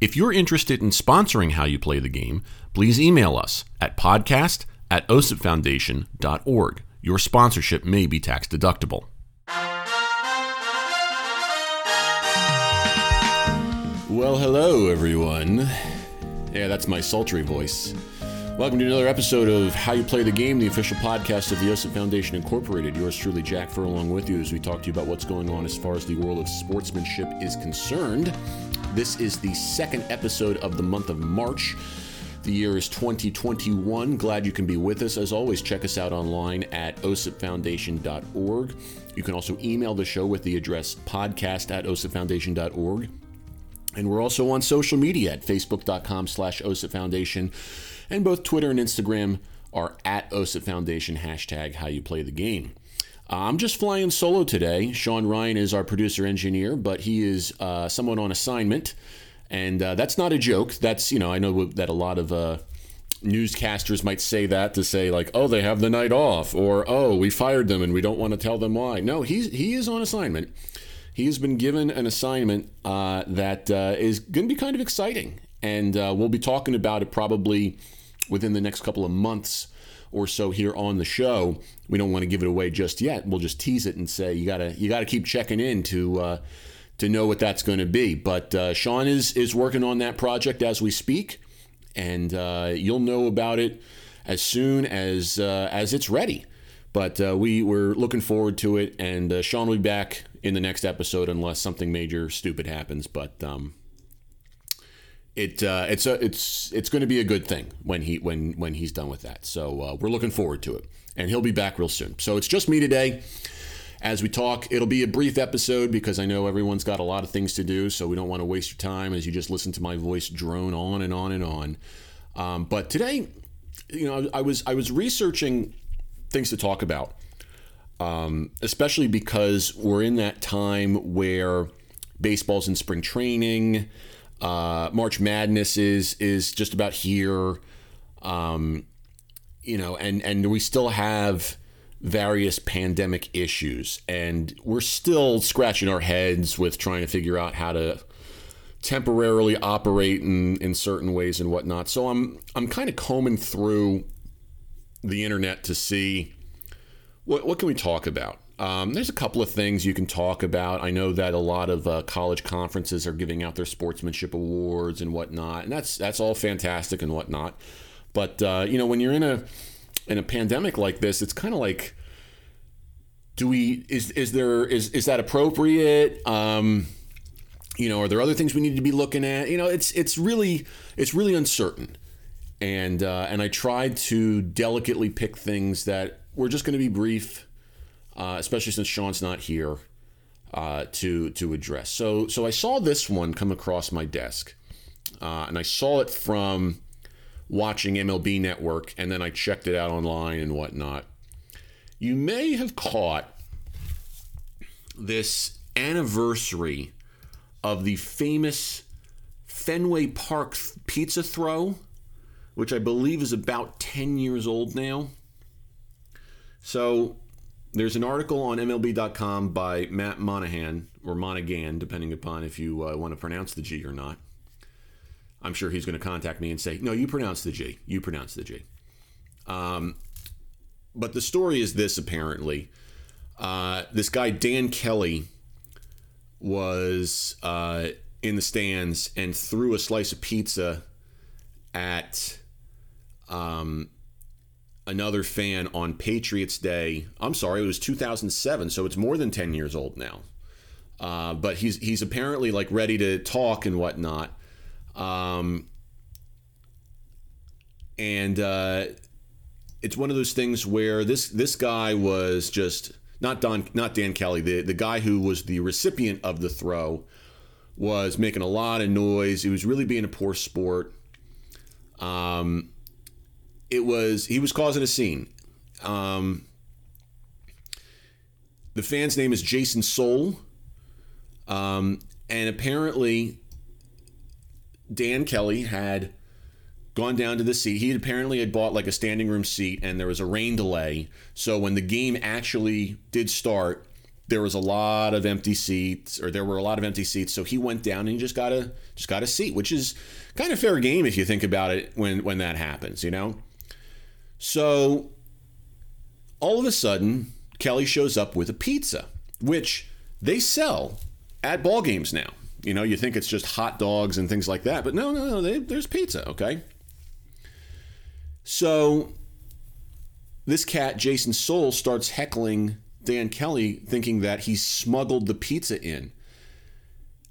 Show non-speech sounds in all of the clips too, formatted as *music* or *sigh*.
If you're interested in sponsoring How You Play the Game, please email us at podcast at osipfoundation.org. Your sponsorship may be tax deductible. Well, hello, everyone. Yeah, that's my sultry voice. Welcome to another episode of How You Play the Game, the official podcast of the OSIP Foundation Incorporated. Yours truly, Jack Furlong, with you as we talk to you about what's going on as far as the world of sportsmanship is concerned. This is the second episode of the month of March. The year is 2021. Glad you can be with us. As always, check us out online at osipfoundation.org. You can also email the show with the address podcast at osipfoundation.org. And we're also on social media at facebook.com slash osipfoundation. And both Twitter and Instagram are at osipfoundation, hashtag how you play the game. I'm just flying solo today. Sean Ryan is our producer engineer, but he is uh, someone on assignment. And uh, that's not a joke. That's, you know, I know that a lot of uh, newscasters might say that to say, like, oh, they have the night off, or oh, we fired them and we don't want to tell them why. No, he's, he is on assignment. He has been given an assignment uh, that uh, is going to be kind of exciting. And uh, we'll be talking about it probably within the next couple of months or so here on the show. We don't want to give it away just yet. We'll just tease it and say you gotta you gotta keep checking in to uh, to know what that's going to be. But uh, Sean is is working on that project as we speak, and uh, you'll know about it as soon as uh, as it's ready. But uh, we we're looking forward to it, and uh, Sean will be back in the next episode unless something major stupid happens. But um, it uh, it's a, it's it's going to be a good thing when he when when he's done with that. So uh, we're looking forward to it, and he'll be back real soon. So it's just me today. As we talk, it'll be a brief episode because I know everyone's got a lot of things to do, so we don't want to waste your time as you just listen to my voice drone on and on and on. Um, but today, you know, I was I was researching things to talk about, um, especially because we're in that time where baseball's in spring training. Uh, March Madness is is just about here, um, you know, and and we still have various pandemic issues, and we're still scratching our heads with trying to figure out how to temporarily operate in, in certain ways and whatnot. So I'm I'm kind of combing through the internet to see what what can we talk about. Um, there's a couple of things you can talk about. I know that a lot of uh, college conferences are giving out their sportsmanship awards and whatnot, and that's that's all fantastic and whatnot. But uh, you know, when you're in a in a pandemic like this, it's kind of like, do we is is there is is that appropriate? Um, you know, are there other things we need to be looking at? You know, it's it's really it's really uncertain, and uh, and I tried to delicately pick things that were just going to be brief uh, especially since Sean's not here uh, to to address. So so I saw this one come across my desk, uh, and I saw it from watching MLB Network, and then I checked it out online and whatnot. You may have caught this anniversary of the famous Fenway Park pizza throw, which I believe is about 10 years old now. So there's an article on MLB.com by Matt Monahan or Monaghan, depending upon if you uh, want to pronounce the G or not. I'm sure he's going to contact me and say, "No, you pronounce the G. You pronounce the G." Um, but the story is this: apparently, uh, this guy Dan Kelly was uh, in the stands and threw a slice of pizza at um, another fan on Patriots Day. I'm sorry, it was 2007, so it's more than 10 years old now. Uh, but he's he's apparently like ready to talk and whatnot. Um, and uh, it's one of those things where this this guy was just not Don not Dan Kelly the the guy who was the recipient of the throw was making a lot of noise. He was really being a poor sport. Um, it was he was causing a scene. Um, the fan's name is Jason Sewell, um, and apparently Dan Kelly had gone down to the seat. He apparently had bought like a standing room seat, and there was a rain delay. So when the game actually did start, there was a lot of empty seats, or there were a lot of empty seats. So he went down and he just got a just got a seat, which is kind of fair game if you think about it when when that happens, you know. So all of a sudden, Kelly shows up with a pizza, which they sell at ball games now. You know, you think it's just hot dogs and things like that, but no, no, no, they, there's pizza, okay? So this cat, Jason Sewell, starts heckling Dan Kelly, thinking that he smuggled the pizza in.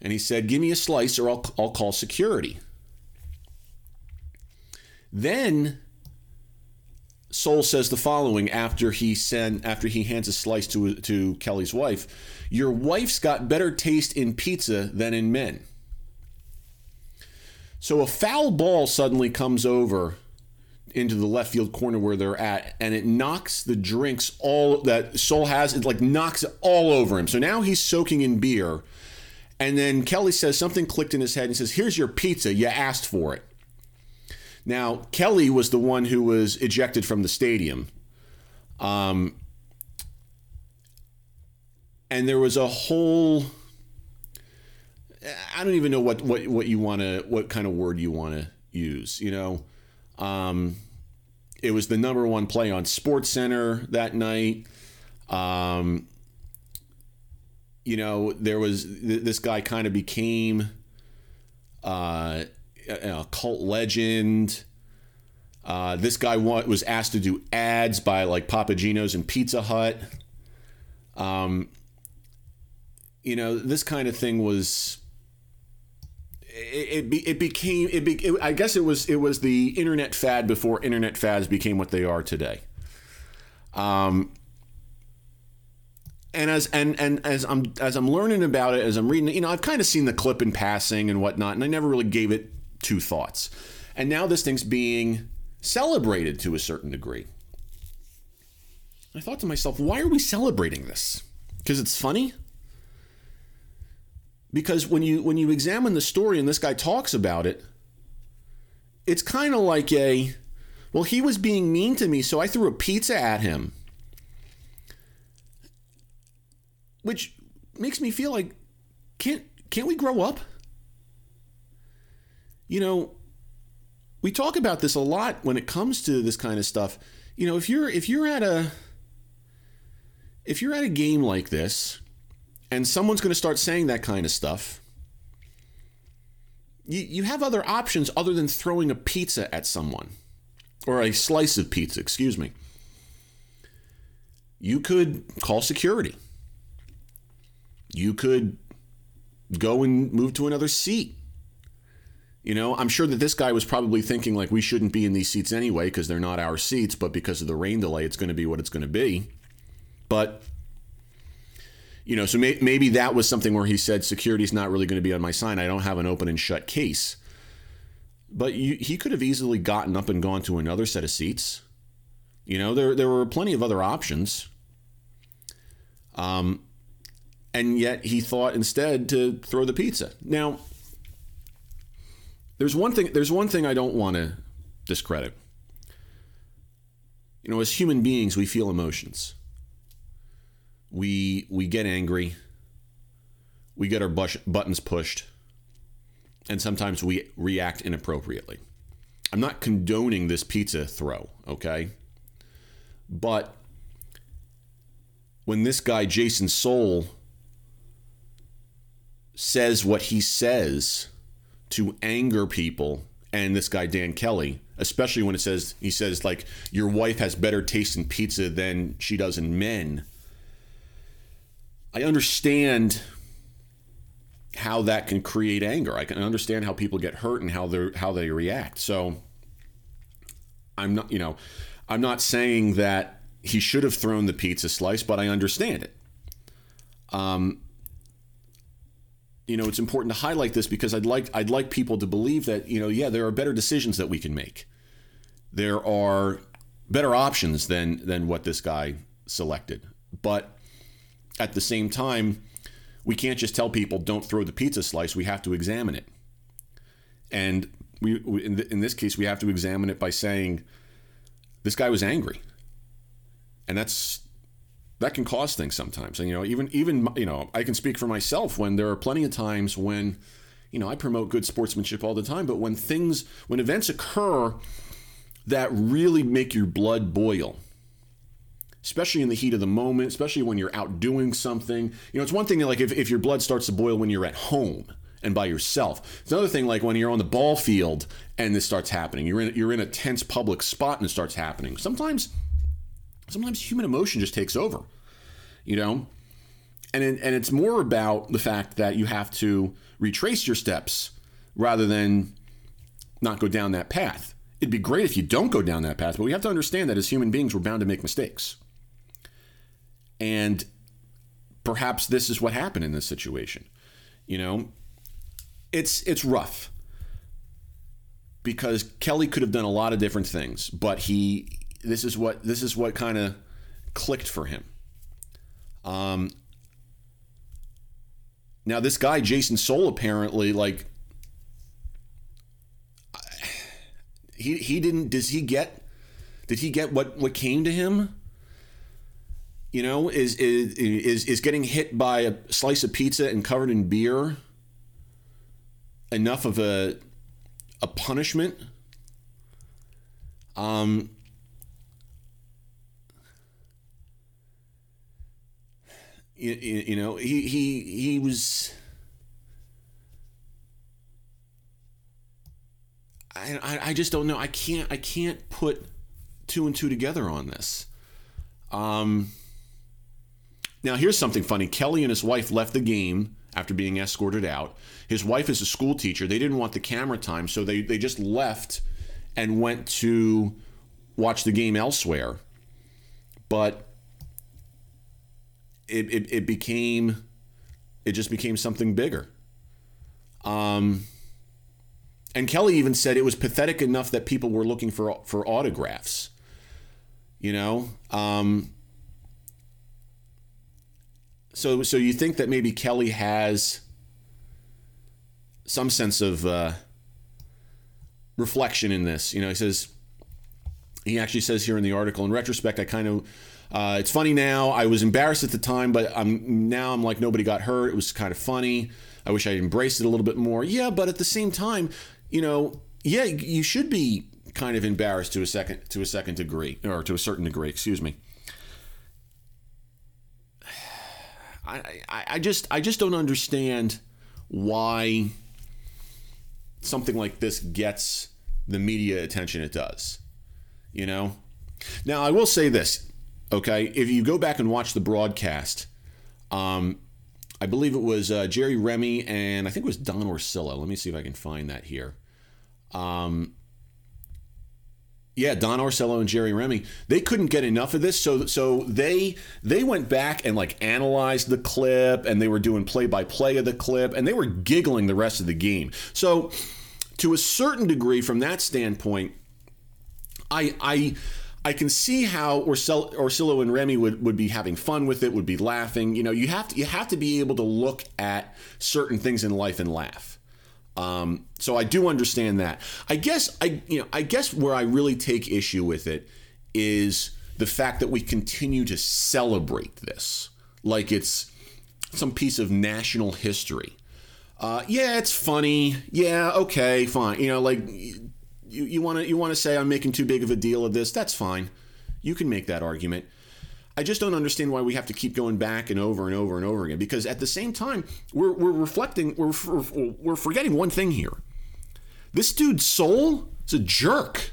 And he said, Give me a slice or I'll, I'll call security. Then Sewell says the following after he send after he hands a slice to to Kelly's wife, "Your wife's got better taste in pizza than in men." So a foul ball suddenly comes over into the left field corner where they're at, and it knocks the drinks all that Sewell has. It like knocks it all over him. So now he's soaking in beer, and then Kelly says something clicked in his head and says, "Here's your pizza. You asked for it." Now, Kelly was the one who was ejected from the stadium. Um, and there was a whole I don't even know what what what you want to what kind of word you want to use, you know. Um, it was the number one play on Sports Center that night. Um, you know, there was this guy kind of became uh, a cult legend. Uh, this guy was asked to do ads by like Papa Gino's and Pizza Hut. Um, you know, this kind of thing was. It, it, it became it, be, it, I guess it was it was the internet fad before internet fads became what they are today. Um, and as and and as I'm as I'm learning about it, as I'm reading, you know, I've kind of seen the clip in passing and whatnot, and I never really gave it two thoughts. And now this thing's being celebrated to a certain degree. I thought to myself, why are we celebrating this? Because it's funny? Because when you when you examine the story and this guy talks about it, it's kind of like a well, he was being mean to me, so I threw a pizza at him. Which makes me feel like can't can't we grow up? You know, we talk about this a lot when it comes to this kind of stuff. You know, if you're if you're at a if you're at a game like this and someone's going to start saying that kind of stuff, you, you have other options other than throwing a pizza at someone or a slice of pizza, excuse me. You could call security. You could go and move to another seat. You know, I'm sure that this guy was probably thinking like we shouldn't be in these seats anyway because they're not our seats, but because of the rain delay, it's going to be what it's going to be. But you know, so may- maybe that was something where he said security's not really going to be on my side. I don't have an open and shut case. But you, he could have easily gotten up and gone to another set of seats. You know, there there were plenty of other options. Um, and yet he thought instead to throw the pizza. Now, there's one thing. There's one thing I don't want to discredit. You know, as human beings, we feel emotions. We we get angry. We get our buttons pushed, and sometimes we react inappropriately. I'm not condoning this pizza throw, okay? But when this guy Jason Sewell says what he says to anger people and this guy Dan Kelly, especially when it says he says like your wife has better taste in pizza than she does in men. I understand how that can create anger. I can understand how people get hurt and how they how they react. So I'm not, you know, I'm not saying that he should have thrown the pizza slice, but I understand it. Um, you know, it's important to highlight this because I'd like I'd like people to believe that you know, yeah, there are better decisions that we can make. There are better options than than what this guy selected, but at the same time, we can't just tell people don't throw the pizza slice. We have to examine it, and we, we in, in this case we have to examine it by saying this guy was angry, and that's that can cause things sometimes. And you know, even even you know, I can speak for myself when there are plenty of times when you know I promote good sportsmanship all the time, but when things when events occur that really make your blood boil especially in the heat of the moment, especially when you're out doing something. You know, it's one thing like if, if your blood starts to boil when you're at home and by yourself. It's another thing like when you're on the ball field and this starts happening. You're in you're in a tense public spot and it starts happening. Sometimes sometimes human emotion just takes over. You know? And and it's more about the fact that you have to retrace your steps rather than not go down that path. It'd be great if you don't go down that path, but we have to understand that as human beings, we're bound to make mistakes. And perhaps this is what happened in this situation. You know, it's it's rough because Kelly could have done a lot of different things, but he this is what this is what kind of clicked for him. Um, now this guy Jason Sewell apparently like he he didn't does he get did he get what what came to him? You know, is is is is getting hit by a slice of pizza and covered in beer enough of a a punishment? Um you, you know, he he he was I, I I just don't know. I can't I can't put two and two together on this. Um now, here's something funny. Kelly and his wife left the game after being escorted out. His wife is a school teacher. They didn't want the camera time, so they, they just left and went to watch the game elsewhere. But it, it, it became, it just became something bigger. Um, and Kelly even said it was pathetic enough that people were looking for for autographs. You know, um, so so you think that maybe Kelly has some sense of uh, reflection in this. You know, he says he actually says here in the article. In retrospect, I kind of uh, it's funny now. I was embarrassed at the time, but I'm now I'm like nobody got hurt. It was kind of funny. I wish I'd embraced it a little bit more. Yeah, but at the same time, you know, yeah, you should be kind of embarrassed to a second to a second degree or to a certain degree. Excuse me. *sighs* I, I, I just I just don't understand why something like this gets the media attention it does. You know? Now I will say this, okay? If you go back and watch the broadcast, um, I believe it was uh, Jerry Remy and I think it was Don Orsillo. Let me see if I can find that here. Um, yeah, Don Orsillo and Jerry Remy, they couldn't get enough of this, so so they they went back and like analyzed the clip, and they were doing play by play of the clip, and they were giggling the rest of the game. So, to a certain degree, from that standpoint, I I I can see how Orsillo and Remy would, would be having fun with it, would be laughing. You know, you have to you have to be able to look at certain things in life and laugh. Um, so I do understand that. I guess I you know I guess where I really take issue with it is the fact that we continue to celebrate this like it's some piece of national history. Uh, yeah, it's funny. Yeah, okay, fine. You know, like you you want to you want to say I'm making too big of a deal of this. That's fine. You can make that argument. I just don't understand why we have to keep going back and over and over and over again. Because at the same time, we're, we're reflecting, we're, we're forgetting one thing here. This dude's soul is a jerk.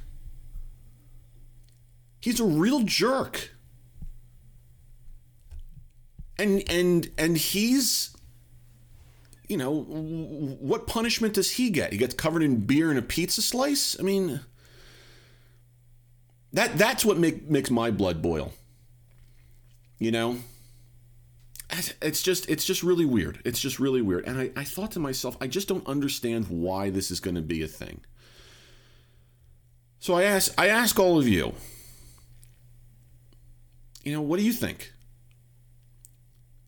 He's a real jerk. And and and he's you know, what punishment does he get? He gets covered in beer and a pizza slice? I mean, that that's what make, makes my blood boil. You know, it's just it's just really weird. It's just really weird. And I, I thought to myself, I just don't understand why this is going to be a thing. So I ask I ask all of you, you know, what do you think?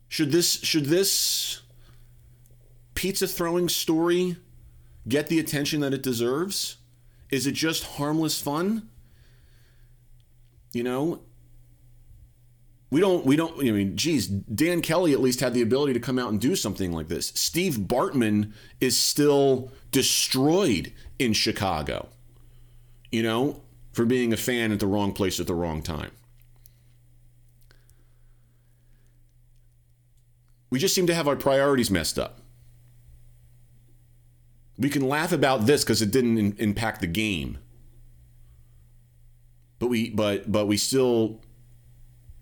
Should this should this pizza throwing story get the attention that it deserves? Is it just harmless fun? You know, we don't we don't I mean geez Dan Kelly at least had the ability to come out and do something like this. Steve Bartman is still destroyed in Chicago. You know, for being a fan at the wrong place at the wrong time. We just seem to have our priorities messed up. We can laugh about this because it didn't in- impact the game. But we but but we still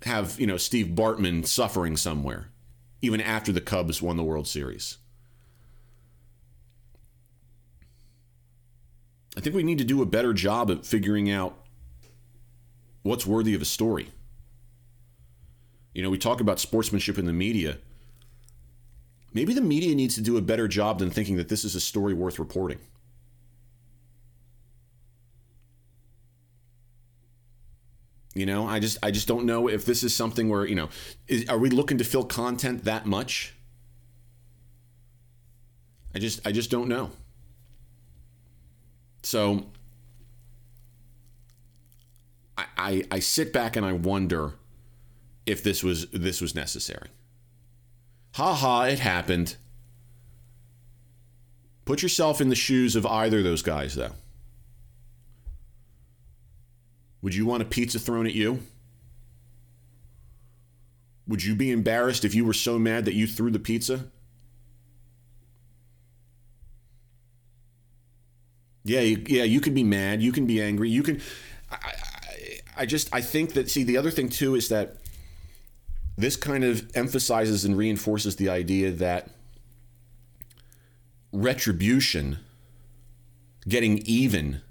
have, you know, Steve Bartman suffering somewhere, even after the Cubs won the World Series. I think we need to do a better job at figuring out what's worthy of a story. You know, we talk about sportsmanship in the media. Maybe the media needs to do a better job than thinking that this is a story worth reporting. You know, I just I just don't know if this is something where you know, is, are we looking to fill content that much? I just I just don't know. So I, I, I sit back and I wonder if this was this was necessary. Ha ha, it happened. Put yourself in the shoes of either of those guys, though. Would you want a pizza thrown at you? Would you be embarrassed if you were so mad that you threw the pizza? Yeah, you, yeah, you can be mad. You can be angry. You can. I, I, I just I think that see the other thing too is that this kind of emphasizes and reinforces the idea that retribution, getting even,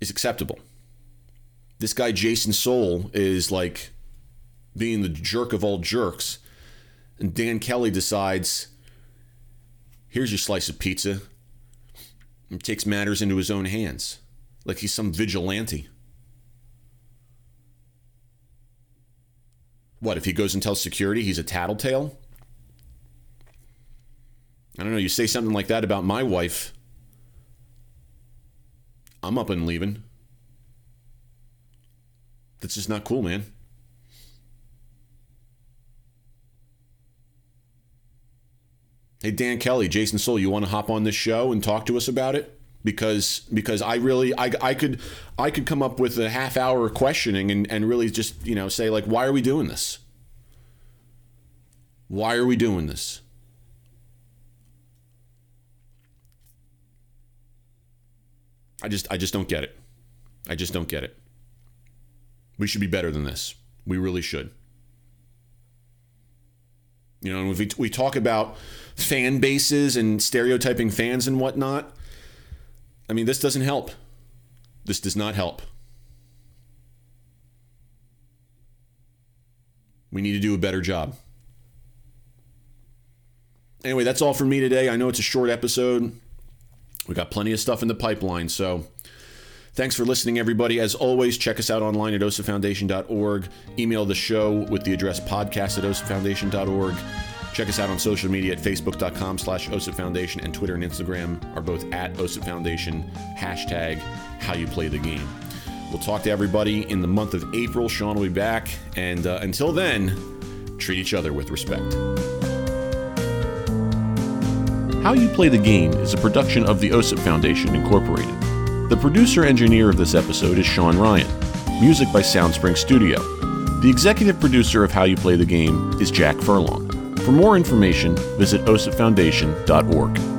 is acceptable. This guy, Jason Sewell, is like being the jerk of all jerks. And Dan Kelly decides here's your slice of pizza and takes matters into his own hands like he's some vigilante. What, if he goes and tells security he's a tattletale? I don't know. You say something like that about my wife, I'm up and leaving. That's just not cool, man. Hey Dan Kelly, Jason Sewell, you want to hop on this show and talk to us about it? Because because I really I, I could I could come up with a half hour questioning and, and really just, you know, say like why are we doing this? Why are we doing this? I just I just don't get it. I just don't get it. We should be better than this. We really should. You know, and we, we talk about fan bases and stereotyping fans and whatnot. I mean, this doesn't help. This does not help. We need to do a better job. Anyway, that's all for me today. I know it's a short episode. We got plenty of stuff in the pipeline. So thanks for listening, everybody. As always, check us out online at osipfoundation.org. Email the show with the address podcast at osipfoundation.org. Check us out on social media at facebook.com slash OSIP Foundation and Twitter and Instagram are both at OSIP Foundation, hashtag how you play the game. We'll talk to everybody in the month of April. Sean will be back. And uh, until then, treat each other with respect. How You Play the Game is a production of the OSIP Foundation, Incorporated. The producer engineer of this episode is Sean Ryan. Music by Soundspring Studio. The executive producer of How You Play the Game is Jack Furlong. For more information, visit osipfoundation.org.